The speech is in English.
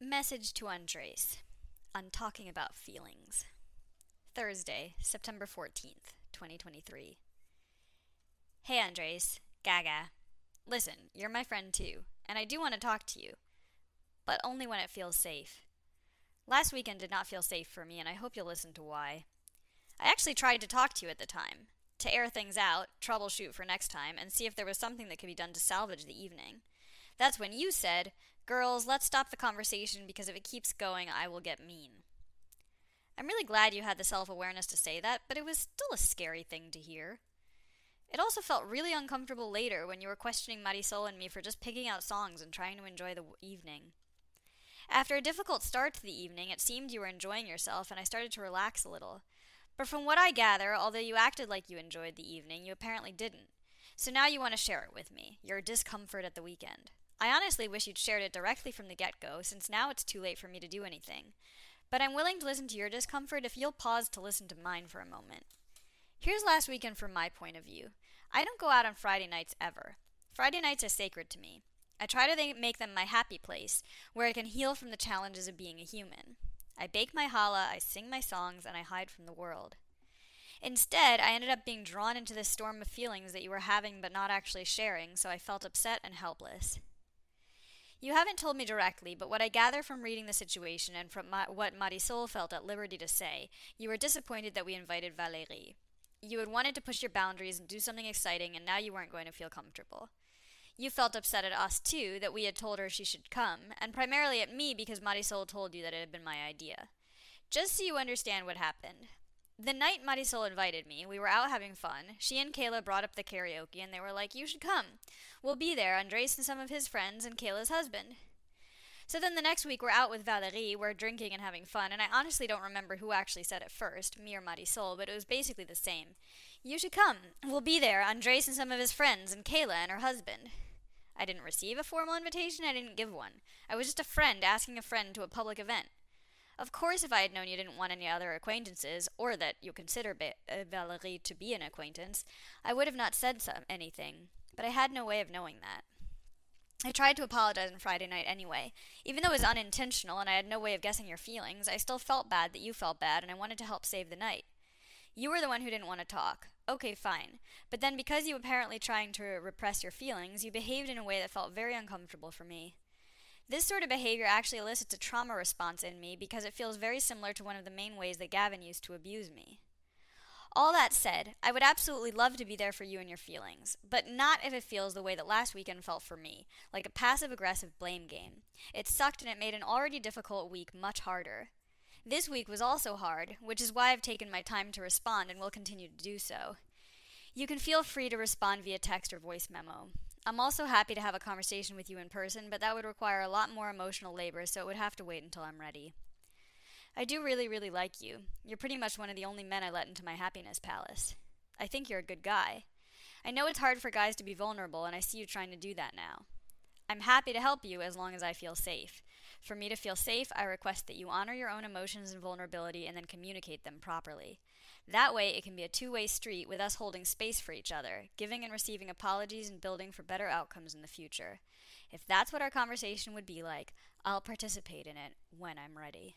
Message to Andrés on talking about feelings. Thursday, September 14th, 2023. Hey Andrés, Gaga. Listen, you're my friend too, and I do want to talk to you, but only when it feels safe. Last weekend did not feel safe for me, and I hope you'll listen to why. I actually tried to talk to you at the time, to air things out, troubleshoot for next time, and see if there was something that could be done to salvage the evening. That's when you said, Girls, let's stop the conversation because if it keeps going, I will get mean. I'm really glad you had the self awareness to say that, but it was still a scary thing to hear. It also felt really uncomfortable later when you were questioning Marisol and me for just picking out songs and trying to enjoy the evening. After a difficult start to the evening, it seemed you were enjoying yourself, and I started to relax a little. But from what I gather, although you acted like you enjoyed the evening, you apparently didn't. So now you want to share it with me, your discomfort at the weekend. I honestly wish you'd shared it directly from the get go, since now it's too late for me to do anything. But I'm willing to listen to your discomfort if you'll pause to listen to mine for a moment. Here's last weekend from my point of view. I don't go out on Friday nights ever. Friday nights are sacred to me. I try to make them my happy place, where I can heal from the challenges of being a human. I bake my challah, I sing my songs, and I hide from the world. Instead, I ended up being drawn into this storm of feelings that you were having but not actually sharing, so I felt upset and helpless. You haven't told me directly, but what I gather from reading the situation and from ma- what Marisol felt at liberty to say, you were disappointed that we invited Valérie. You had wanted to push your boundaries and do something exciting, and now you weren't going to feel comfortable. You felt upset at us, too, that we had told her she should come, and primarily at me because Marisol told you that it had been my idea. Just so you understand what happened, the night Marisol invited me, we were out having fun. She and Kayla brought up the karaoke, and they were like, You should come. We'll be there, Andrés and some of his friends, and Kayla's husband. So then the next week, we're out with Valerie, we're drinking and having fun, and I honestly don't remember who actually said it first, me or Marisol, but it was basically the same. You should come. We'll be there, Andrés and some of his friends, and Kayla and her husband. I didn't receive a formal invitation, I didn't give one. I was just a friend asking a friend to a public event. Of course, if I had known you didn't want any other acquaintances, or that you consider uh, Valerie to be an acquaintance, I would have not said some- anything, but I had no way of knowing that. I tried to apologize on Friday night anyway. Even though it was unintentional and I had no way of guessing your feelings, I still felt bad that you felt bad and I wanted to help save the night. You were the one who didn't want to talk. Okay, fine. But then because you were apparently trying to repress your feelings, you behaved in a way that felt very uncomfortable for me. This sort of behavior actually elicits a trauma response in me because it feels very similar to one of the main ways that Gavin used to abuse me. All that said, I would absolutely love to be there for you and your feelings, but not if it feels the way that last weekend felt for me, like a passive aggressive blame game. It sucked and it made an already difficult week much harder. This week was also hard, which is why I've taken my time to respond and will continue to do so. You can feel free to respond via text or voice memo. I'm also happy to have a conversation with you in person, but that would require a lot more emotional labor, so it would have to wait until I'm ready. I do really, really like you. You're pretty much one of the only men I let into my happiness palace. I think you're a good guy. I know it's hard for guys to be vulnerable, and I see you trying to do that now. I'm happy to help you as long as I feel safe. For me to feel safe, I request that you honor your own emotions and vulnerability and then communicate them properly. That way, it can be a two way street with us holding space for each other, giving and receiving apologies and building for better outcomes in the future. If that's what our conversation would be like, I'll participate in it when I'm ready.